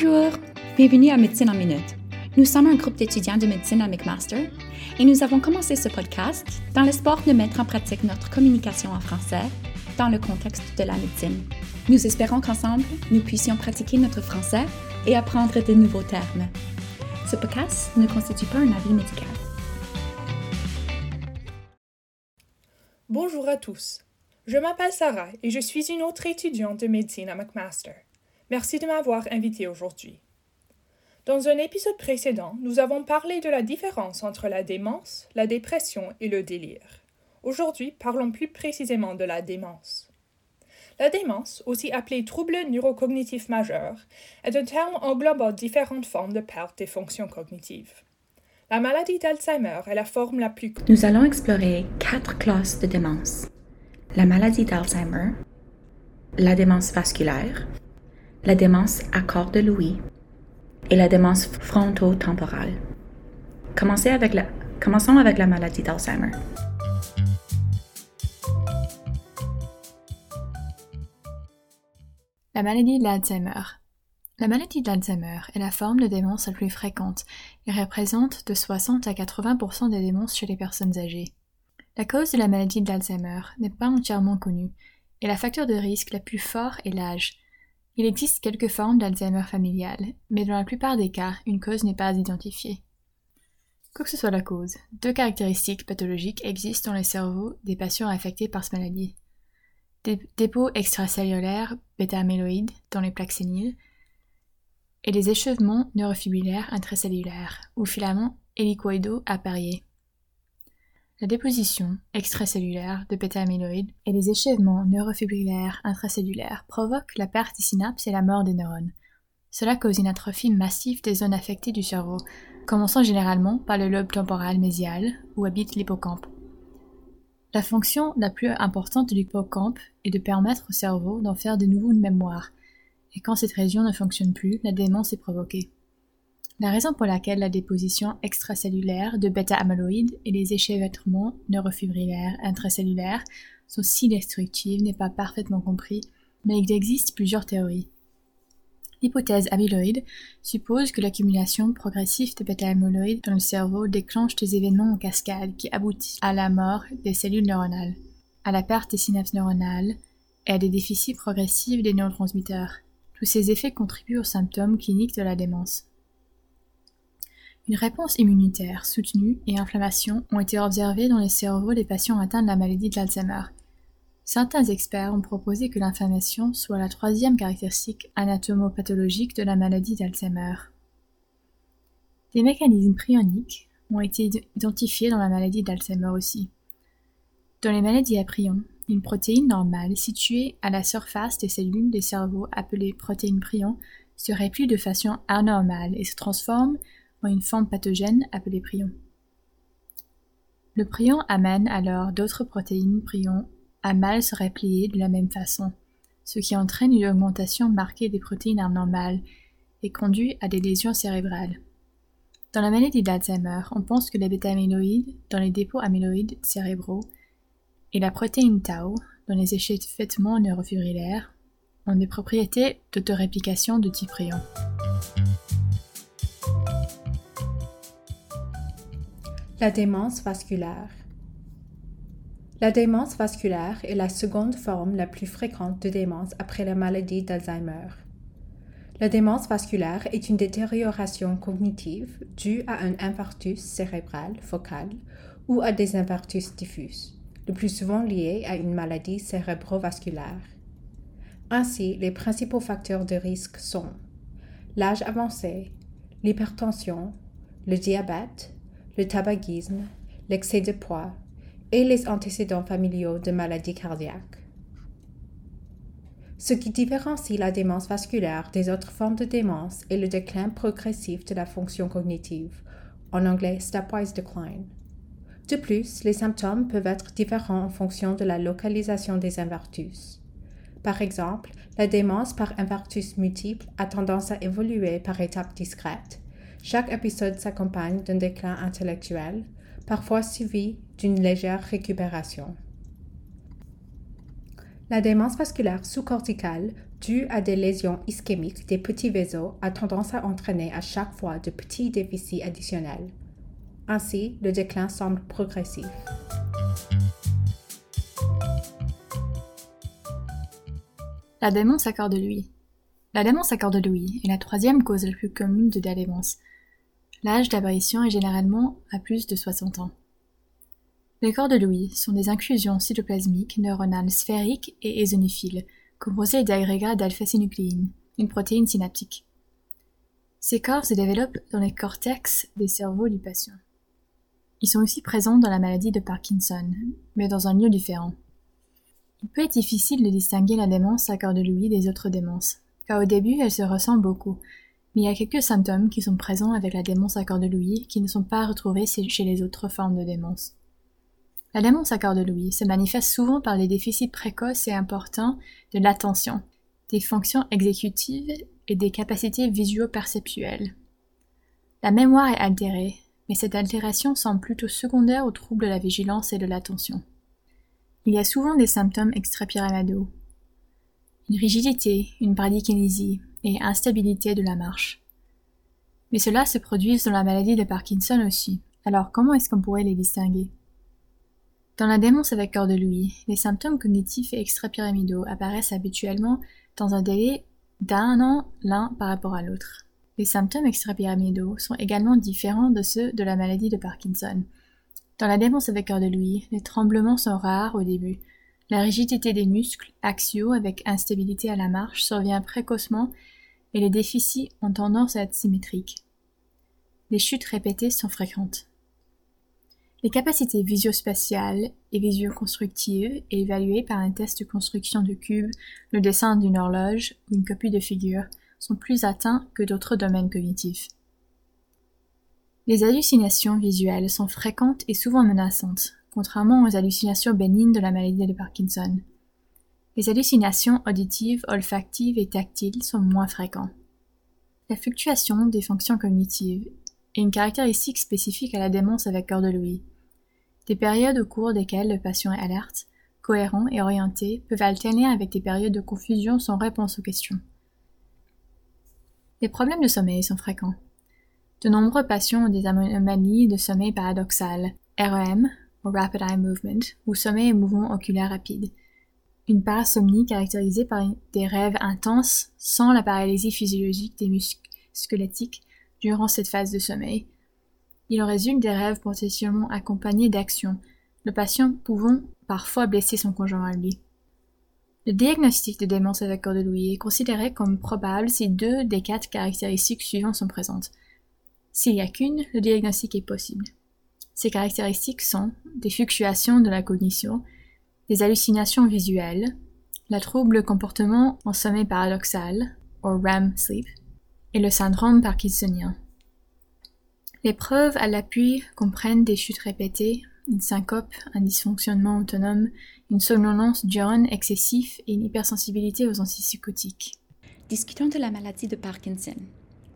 Bonjour, bienvenue à Médecine en Minute. Nous sommes un groupe d'étudiants de médecine à McMaster et nous avons commencé ce podcast dans l'espoir de mettre en pratique notre communication en français dans le contexte de la médecine. Nous espérons qu'ensemble, nous puissions pratiquer notre français et apprendre de nouveaux termes. Ce podcast ne constitue pas un avis médical. Bonjour à tous. Je m'appelle Sarah et je suis une autre étudiante de médecine à McMaster. Merci de m'avoir invitée aujourd'hui. Dans un épisode précédent, nous avons parlé de la différence entre la démence, la dépression et le délire. Aujourd'hui, parlons plus précisément de la démence. La démence, aussi appelée trouble neurocognitif majeur, est un terme englobant différentes formes de perte des fonctions cognitives. La maladie d'Alzheimer est la forme la plus... Nous allons explorer quatre classes de démence. La maladie d'Alzheimer, la démence vasculaire, la démence à corps de Louis et la démence frontotemporale. Commencez avec la... Commençons avec la maladie d'Alzheimer. La maladie d'Alzheimer. La maladie d'Alzheimer est la forme de démence la plus fréquente et représente de 60 à 80% des démences chez les personnes âgées. La cause de la maladie d'Alzheimer n'est pas entièrement connue et la facteur de risque la plus fort est l'âge, il existe quelques formes d'Alzheimer familial, mais dans la plupart des cas, une cause n'est pas identifiée. Quoi que ce soit la cause, deux caractéristiques pathologiques existent dans les cerveaux des patients affectés par cette maladie. Des dépôts extracellulaires bêta-amyloïdes dans les plaques séniles et des échevements neurofibrillaires intracellulaires ou filaments hélicoïdaux appariés. La déposition extracellulaire de bêta-amyloïdes et les échèvements neurofibrillaires intracellulaires provoquent la perte des synapses et la mort des neurones. Cela cause une atrophie massive des zones affectées du cerveau, commençant généralement par le lobe temporal mésial où habite l'hippocampe. La fonction la plus importante de l'hippocampe est de permettre au cerveau d'en faire de nouveau une mémoire, et quand cette région ne fonctionne plus, la démence est provoquée. La raison pour laquelle la déposition extracellulaire de bêta-amyloïdes et les échevêtrements neurofibrillaires intracellulaires sont si destructifs n'est pas parfaitement compris, mais il existe plusieurs théories. L'hypothèse amyloïde suppose que l'accumulation progressive de bêta-amyloïdes dans le cerveau déclenche des événements en cascade qui aboutissent à la mort des cellules neuronales, à la perte des synapses neuronales et à des déficits progressifs des neurotransmetteurs. Tous ces effets contribuent aux symptômes cliniques de la démence. Une réponse immunitaire soutenue et inflammation ont été observées dans les cerveaux des patients atteints de la maladie de l'Alzheimer. Certains experts ont proposé que l'inflammation soit la troisième caractéristique anatomopathologique de la maladie d'Alzheimer. Des mécanismes prioniques ont été identifiés dans la maladie d'Alzheimer aussi. Dans les maladies à prions, une protéine normale située à la surface des cellules des cerveaux appelée protéine prion se réplie de façon anormale et se transforme en une forme pathogène appelée prion. Le prion amène alors d'autres protéines prions à mal se replier de la même façon, ce qui entraîne une augmentation marquée des protéines anormales et conduit à des lésions cérébrales. Dans la maladie d'Alzheimer, on pense que les bêta-amyloïdes dans les dépôts amyloïdes cérébraux et la protéine tau dans les échauffements neurofibrillaires ont des propriétés d'autoréplication de type prion. La démence vasculaire. La démence vasculaire est la seconde forme la plus fréquente de démence après la maladie d'Alzheimer. La démence vasculaire est une détérioration cognitive due à un infarctus cérébral focal ou à des infarctus diffus, le plus souvent liés à une maladie cérébrovasculaire. Ainsi, les principaux facteurs de risque sont l'âge avancé, l'hypertension, le diabète, le tabagisme, l'excès de poids et les antécédents familiaux de maladies cardiaques. Ce qui différencie la démence vasculaire des autres formes de démence est le déclin progressif de la fonction cognitive, en anglais stepwise decline. De plus, les symptômes peuvent être différents en fonction de la localisation des infarctus. Par exemple, la démence par infarctus multiple a tendance à évoluer par étapes discrètes, chaque épisode s'accompagne d'un déclin intellectuel, parfois suivi d'une légère récupération. La démence vasculaire sous-corticale dû à des lésions ischémiques des petits vaisseaux, a tendance à entraîner à chaque fois de petits déficits additionnels. Ainsi, le déclin semble progressif. La démence à corps de Louis. La démence à corps de Louis est la troisième cause la plus commune de la démence. L'âge d'apparition est généralement à plus de 60 ans. Les corps de Louis sont des inclusions cytoplasmiques neuronales sphériques et ésonophiles, composées d'agrégats d'alpha-synucléine, une protéine synaptique. Ces corps se développent dans les cortex des cerveaux du patient. Ils sont aussi présents dans la maladie de Parkinson, mais dans un lieu différent. Il peut être difficile de distinguer la démence à corps de Louis des autres démences, car au début elles se ressemblent beaucoup, il y a quelques symptômes qui sont présents avec la démence à corps de Louis qui ne sont pas retrouvés chez les autres formes de démence. La démence à corps de Louis se manifeste souvent par les déficits précoces et importants de l'attention, des fonctions exécutives et des capacités visuo-perceptuelles. La mémoire est altérée, mais cette altération semble plutôt secondaire aux troubles de la vigilance et de l'attention. Il y a souvent des symptômes extrapyramidaux, une rigidité, une bradykinésie et instabilité de la marche. Mais cela se produit dans la maladie de Parkinson aussi. Alors comment est-ce qu'on pourrait les distinguer? Dans la démence avec corps de Louis, les symptômes cognitifs et extrapyramidaux apparaissent habituellement dans un délai d'un an l'un par rapport à l'autre. Les symptômes extrapyramidaux sont également différents de ceux de la maladie de Parkinson. Dans la démence avec corps de Louis, les tremblements sont rares au début. La rigidité des muscles axiaux avec instabilité à la marche survient précocement et les déficits ont tendance à être symétriques. Les chutes répétées sont fréquentes. Les capacités visio-spatiales et visio-constructives, évaluées par un test de construction de cubes, le dessin d'une horloge ou une copie de figure, sont plus atteints que d'autres domaines cognitifs. Les hallucinations visuelles sont fréquentes et souvent menaçantes, contrairement aux hallucinations bénignes de la maladie de Parkinson. Les hallucinations auditives, olfactives et tactiles sont moins fréquentes. La fluctuation des fonctions cognitives est une caractéristique spécifique à la démence avec cœur de Louis. Des périodes au cours desquelles le patient est alerte, cohérent et orienté peuvent alterner avec des périodes de confusion sans réponse aux questions. Les problèmes de sommeil sont fréquents. De nombreux patients ont des anomalies de sommeil paradoxal, REM, ou Rapid Eye Movement, ou sommeil et mouvement oculaire rapide. Une parasomnie caractérisée par des rêves intenses sans la paralysie physiologique des muscles squelettiques durant cette phase de sommeil. Il en résulte des rêves potentiellement accompagnés d'actions, le patient pouvant parfois blesser son conjoint à lui. Le diagnostic de démence avec corps de Louis est considéré comme probable si deux des quatre caractéristiques suivantes sont présentes. S'il n'y a qu'une, le diagnostic est possible. Ces caractéristiques sont des fluctuations de la cognition, des hallucinations visuelles, la trouble comportement en sommeil paradoxal, ou REM sleep, et le syndrome parkinsonien. Les preuves à l'appui comprennent des chutes répétées, une syncope, un dysfonctionnement autonome, une somnolence diurne excessif et une hypersensibilité aux antipsychotiques. Discutons de la maladie de Parkinson.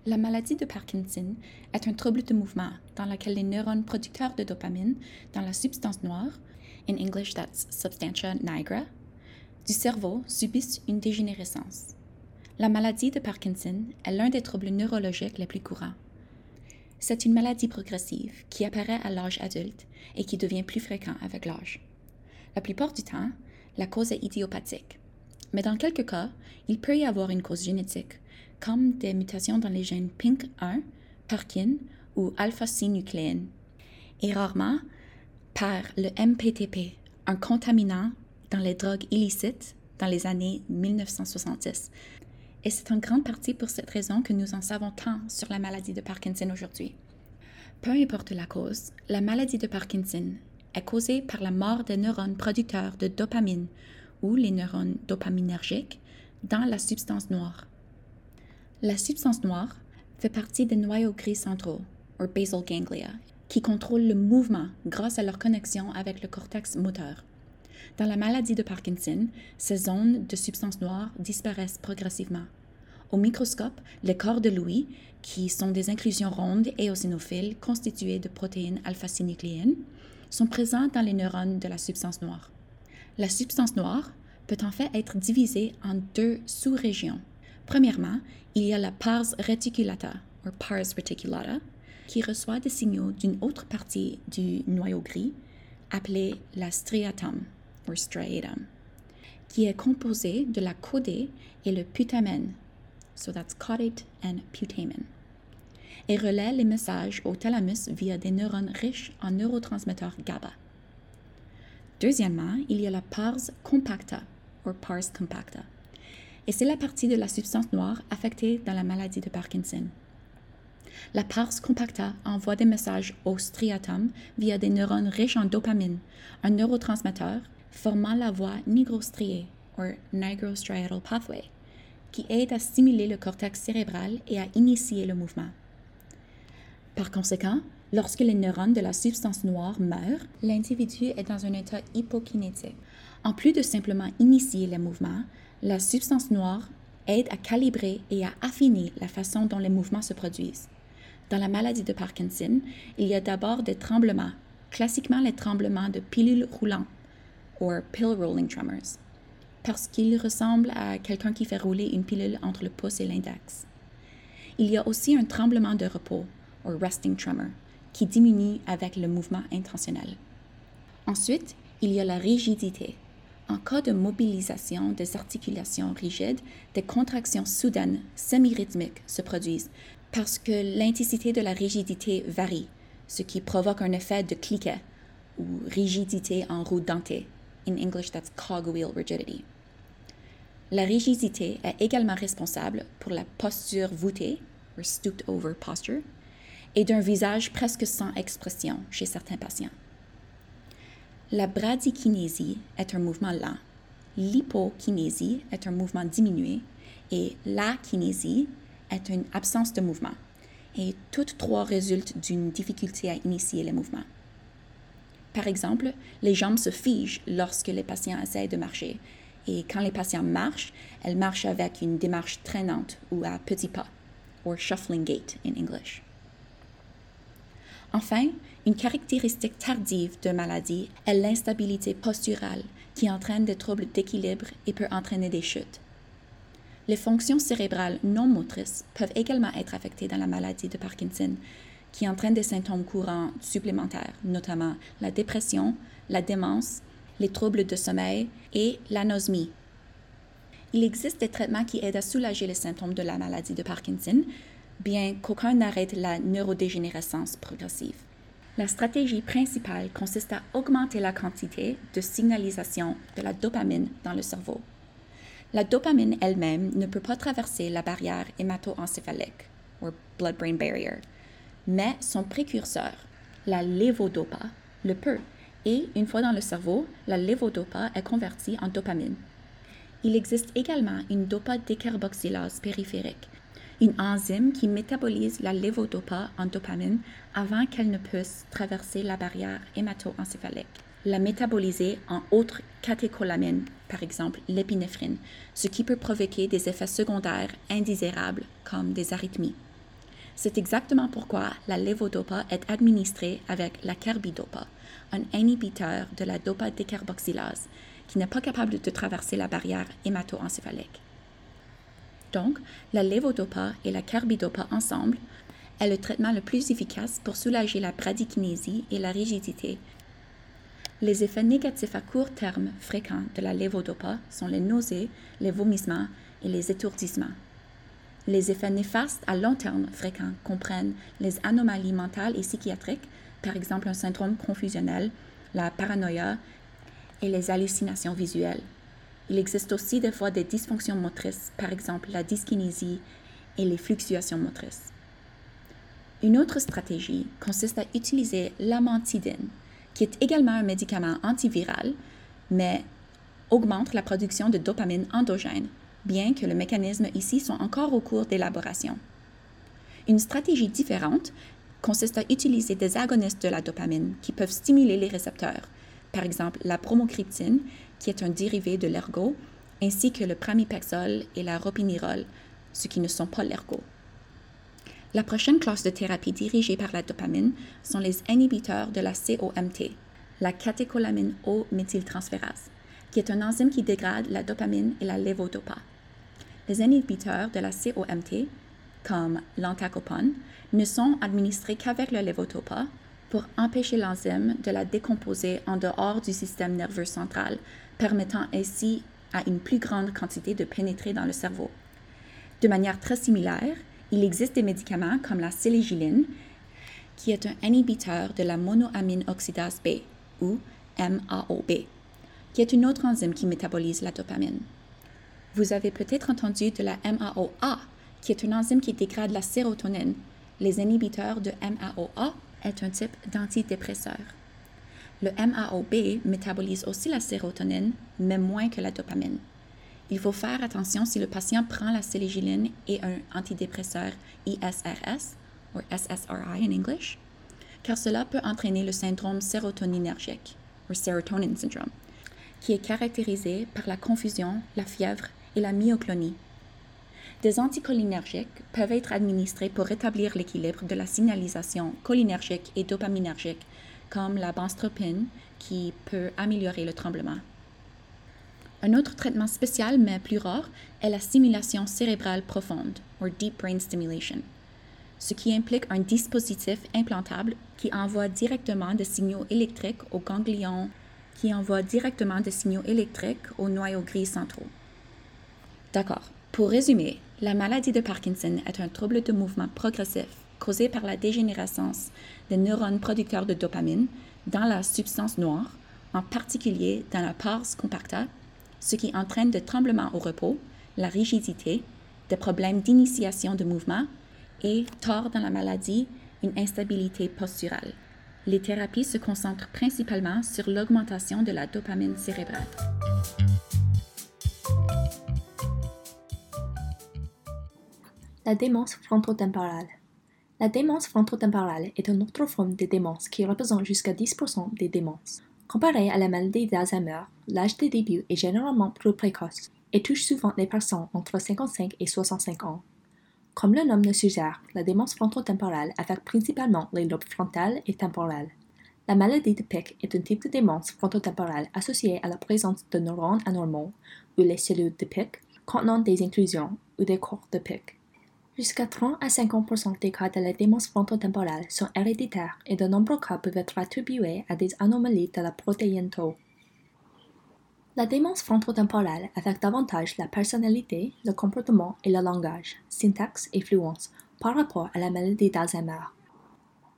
La maladie de Parkinson est un trouble de mouvement dans lequel les neurones producteurs de dopamine dans la substance noire, in English that's substantia nigra, du cerveau subissent une dégénérescence. La maladie de Parkinson est l'un des troubles neurologiques les plus courants. C'est une maladie progressive qui apparaît à l'âge adulte et qui devient plus fréquent avec l'âge. La plupart du temps, la cause est idiopathique. Mais dans quelques cas, il peut y avoir une cause génétique, comme des mutations dans les gènes PINK1, Parkin ou alpha-synucléine, et rarement par le MPTP, un contaminant dans les drogues illicites dans les années 1970, et c'est en grande partie pour cette raison que nous en savons tant sur la maladie de Parkinson aujourd'hui. Peu importe la cause, la maladie de Parkinson est causée par la mort des neurones producteurs de dopamine ou les neurones dopaminergiques dans la substance noire. La substance noire fait partie des noyaux gris centraux, ou basal ganglia, qui contrôlent le mouvement grâce à leur connexion avec le cortex moteur. Dans la maladie de Parkinson, ces zones de substance noire disparaissent progressivement. Au microscope, les corps de Louis, qui sont des inclusions rondes et eosinophiles constituées de protéines alpha-synucléines, sont présents dans les neurones de la substance noire. La substance noire peut en fait être divisé en deux sous-régions. Premièrement, il y a la pars reticulata, ou pars reticulata, qui reçoit des signaux d'une autre partie du noyau gris, appelée la striatum, ou striatum, qui est composée de la caudée et le putamen, so that's caudate and putamen, et relaie les messages au thalamus via des neurones riches en neurotransmetteurs GABA. Deuxièmement, il y a la pars compacta, ou pars compacta, et c'est la partie de la substance noire affectée dans la maladie de Parkinson. La pars compacta envoie des messages au striatum via des neurones riches en dopamine, un neurotransmetteur formant la voie nigrostriée, ou nigrostriatal pathway, qui aide à stimuler le cortex cérébral et à initier le mouvement. Par conséquent, lorsque les neurones de la substance noire meurent, l'individu est dans un état hypokinétique. En plus de simplement initier le mouvement, la substance noire aide à calibrer et à affiner la façon dont les mouvements se produisent. Dans la maladie de Parkinson, il y a d'abord des tremblements, classiquement les tremblements de pilules roulantes, ou pill rolling tremors, parce qu'ils ressemblent à quelqu'un qui fait rouler une pilule entre le pouce et l'index. Il y a aussi un tremblement de repos, ou resting tremor, qui diminue avec le mouvement intentionnel. Ensuite, il y a la rigidité. En cas de mobilisation des articulations rigides, des contractions soudaines, semi-rythmiques se produisent parce que l'intensité de la rigidité varie, ce qui provoque un effet de cliquet ou rigidité en roue dentée. In English, that's cogwheel rigidity. La rigidité est également responsable pour la posture voûtée, or stooped over posture, et d'un visage presque sans expression chez certains patients. La bradykinésie est un mouvement lent, l'hypokinésie est un mouvement diminué et la kinésie est une absence de mouvement. Et toutes trois résultent d'une difficulté à initier le mouvement. Par exemple, les jambes se figent lorsque les patients essayent de marcher. Et quand les patients marchent, elles marchent avec une démarche traînante ou à petits pas, or shuffling gait in English. Enfin, une caractéristique tardive de maladie est l'instabilité posturale qui entraîne des troubles d'équilibre et peut entraîner des chutes. Les fonctions cérébrales non motrices peuvent également être affectées dans la maladie de Parkinson, qui entraîne des symptômes courants supplémentaires, notamment la dépression, la démence, les troubles de sommeil et l'anosmie. Il existe des traitements qui aident à soulager les symptômes de la maladie de Parkinson, bien qu'aucun n'arrête la neurodégénérescence progressive. La stratégie principale consiste à augmenter la quantité de signalisation de la dopamine dans le cerveau. La dopamine elle-même ne peut pas traverser la barrière hémato-encéphalique, ou blood-brain barrier, mais son précurseur, la lévodopa, le peut, et une fois dans le cerveau, la lévodopa est convertie en dopamine. Il existe également une dopa décarboxylase périphérique, une enzyme qui métabolise la lévodopa en dopamine avant qu'elle ne puisse traverser la barrière hémato-encéphalique. La métaboliser en autres catécholamines, par exemple l'épinéphrine, ce qui peut provoquer des effets secondaires indésirables comme des arythmies. C'est exactement pourquoi la lévodopa est administrée avec la carbidopa, un inhibiteur de la dopa décarboxylase, qui n'est pas capable de traverser la barrière hémato-encéphalique. Donc, la lévodopa et la carbidopa ensemble est le traitement le plus efficace pour soulager la bradykinésie et la rigidité. Les effets négatifs à court terme fréquents de la lévodopa sont les nausées, les vomissements et les étourdissements. Les effets néfastes à long terme fréquents comprennent les anomalies mentales et psychiatriques, par exemple un syndrome confusionnel, la paranoïa et les hallucinations visuelles. Il existe aussi des fois des dysfonctions motrices, par exemple la dyskinésie et les fluctuations motrices. Une autre stratégie consiste à utiliser l'amantidine, qui est également un médicament antiviral, mais augmente la production de dopamine endogène, bien que le mécanisme ici soit encore au cours d'élaboration. Une stratégie différente consiste à utiliser des agonistes de la dopamine qui peuvent stimuler les récepteurs, par exemple la promocryptine, qui est un dérivé de l'ergot, ainsi que le pramipexole et la ropinirole, ce qui ne sont pas l'ergot. La prochaine classe de thérapie dirigée par la dopamine sont les inhibiteurs de la COMT, la catécholamine O-méthyltransférase. qui est un enzyme qui dégrade la dopamine et la levodopa. Les inhibiteurs de la COMT, comme l'antacopone, ne sont administrés qu'avec le levodopa pour empêcher l'enzyme de la décomposer en dehors du système nerveux central, permettant ainsi à une plus grande quantité de pénétrer dans le cerveau. De manière très similaire, il existe des médicaments comme la sélégiline, qui est un inhibiteur de la monoamine oxydase B, ou MAOB, qui est une autre enzyme qui métabolise la dopamine. Vous avez peut-être entendu de la MAOA, qui est une enzyme qui dégrade la sérotonine. Les inhibiteurs de MAOA est un type d'antidépresseur. Le MAOB métabolise aussi la sérotonine, mais moins que la dopamine. Il faut faire attention si le patient prend la sélégiline et un antidépresseur ISRS, ou SSRI en anglais, car cela peut entraîner le syndrome sérotoninergique, ou serotonin syndrome, qui est caractérisé par la confusion, la fièvre et la myoclonie. Des anticholinergiques peuvent être administrés pour rétablir l'équilibre de la signalisation cholinergique et dopaminergique, comme la benztropine, qui peut améliorer le tremblement. Un autre traitement spécial, mais plus rare, est la stimulation cérébrale profonde, ou deep brain stimulation, ce qui implique un dispositif implantable qui envoie directement des signaux électriques aux ganglions, qui envoie directement des signaux électriques aux noyaux gris centraux. D'accord. Pour résumer, la maladie de Parkinson est un trouble de mouvement progressif causé par la dégénérescence des neurones producteurs de dopamine dans la substance noire, en particulier dans la pars compacta, ce qui entraîne des tremblements au repos, la rigidité, des problèmes d'initiation de mouvement et, tard dans la maladie, une instabilité posturale. Les thérapies se concentrent principalement sur l'augmentation de la dopamine cérébrale. La démence frontotemporale. La démence frontotemporale est une autre forme de démence qui représente jusqu'à 10% des démences. Comparé à la maladie d'Alzheimer, l'âge de début est généralement plus précoce et touche souvent les personnes entre 55 et 65 ans. Comme le nom le suggère, la démence frontotemporale affecte principalement les lobes frontal et temporel. La maladie de Pick est un type de démence frontotemporale associée à la présence de neurones anormaux ou les cellules de Pick contenant des inclusions ou des corps de Pick. Jusqu'à 30 à 50% des cas de la démence frontotemporale sont héréditaires et de nombreux cas peuvent être attribués à des anomalies de la protéine Tau. La démence frontotemporale affecte davantage la personnalité, le comportement et le langage, syntaxe et fluence par rapport à la maladie d'Alzheimer.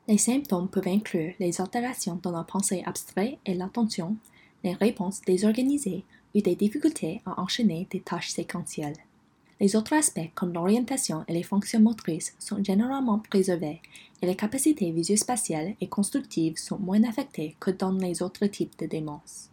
Les symptômes peuvent inclure les altérations dans la pensée abstraite et l'attention, les réponses désorganisées ou des difficultés à enchaîner des tâches séquentielles. Les autres aspects comme l'orientation et les fonctions motrices sont généralement préservés et les capacités visuospatiales et constructives sont moins affectées que dans les autres types de démence.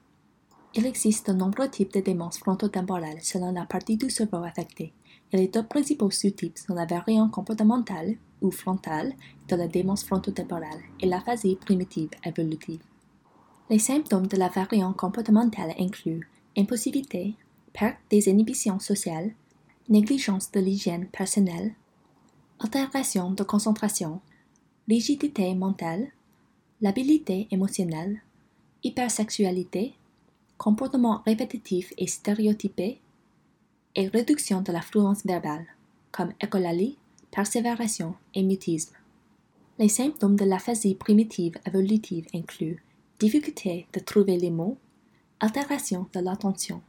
Il existe de nombreux types de démence frontotemporale selon la partie du cerveau affectée, et les deux principaux sous-types sont la variante comportementale ou frontale de la démence frontotemporale et l'aphasie primitive évolutive. Les symptômes de la variante comportementale incluent impulsivité, perte des inhibitions sociales, négligence de l'hygiène personnelle, altération de concentration, rigidité mentale, l'habilité émotionnelle, hypersexualité, comportement répétitif et stéréotypé, et réduction de la fluence verbale, comme écolalie, persévération et mutisme. Les symptômes de l'aphasie primitive évolutive incluent difficulté de trouver les mots, altération de l'attention,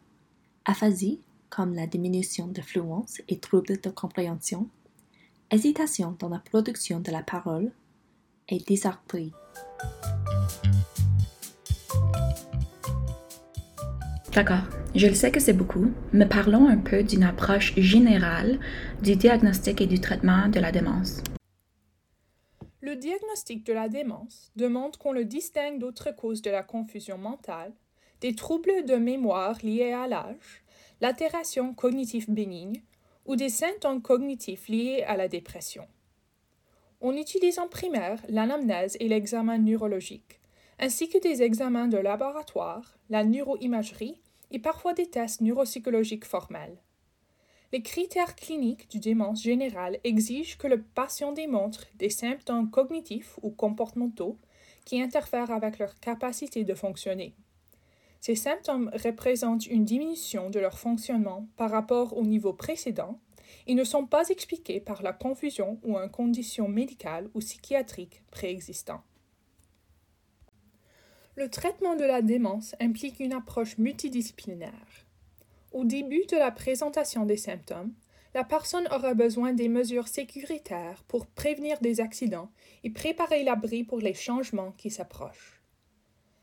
aphasie, comme la diminution de fluence et troubles de compréhension, hésitation dans la production de la parole et dysarthrie. D'accord, je le sais que c'est beaucoup, mais parlons un peu d'une approche générale du diagnostic et du traitement de la démence. Le diagnostic de la démence demande qu'on le distingue d'autres causes de la confusion mentale, des troubles de mémoire liés à l'âge, l'altération cognitive bénigne ou des symptômes cognitifs liés à la dépression. On utilise en primaire l'anamnèse et l'examen neurologique, ainsi que des examens de laboratoire, la neuroimagerie et parfois des tests neuropsychologiques formels. Les critères cliniques du démence générale exigent que le patient démontre des symptômes cognitifs ou comportementaux qui interfèrent avec leur capacité de fonctionner. Ces symptômes représentent une diminution de leur fonctionnement par rapport au niveau précédent et ne sont pas expliqués par la confusion ou une condition médicale ou psychiatrique préexistante. Le traitement de la démence implique une approche multidisciplinaire. Au début de la présentation des symptômes, la personne aura besoin des mesures sécuritaires pour prévenir des accidents et préparer l'abri pour les changements qui s'approchent.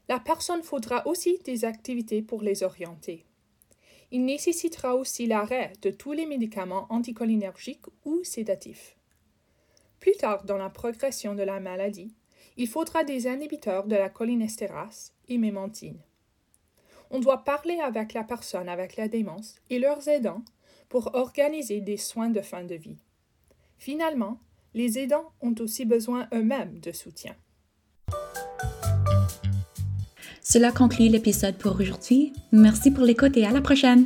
La personne faudra aussi des activités pour les orienter. Il nécessitera aussi l'arrêt de tous les médicaments anticholinergiques ou sédatifs. Plus tard dans la progression de la maladie, il faudra des inhibiteurs de la cholinestérase et mémantine. On doit parler avec la personne avec la démence et leurs aidants pour organiser des soins de fin de vie. Finalement, les aidants ont aussi besoin eux-mêmes de soutien. Cela conclut l'épisode pour aujourd'hui. Merci pour l'écoute et à la prochaine.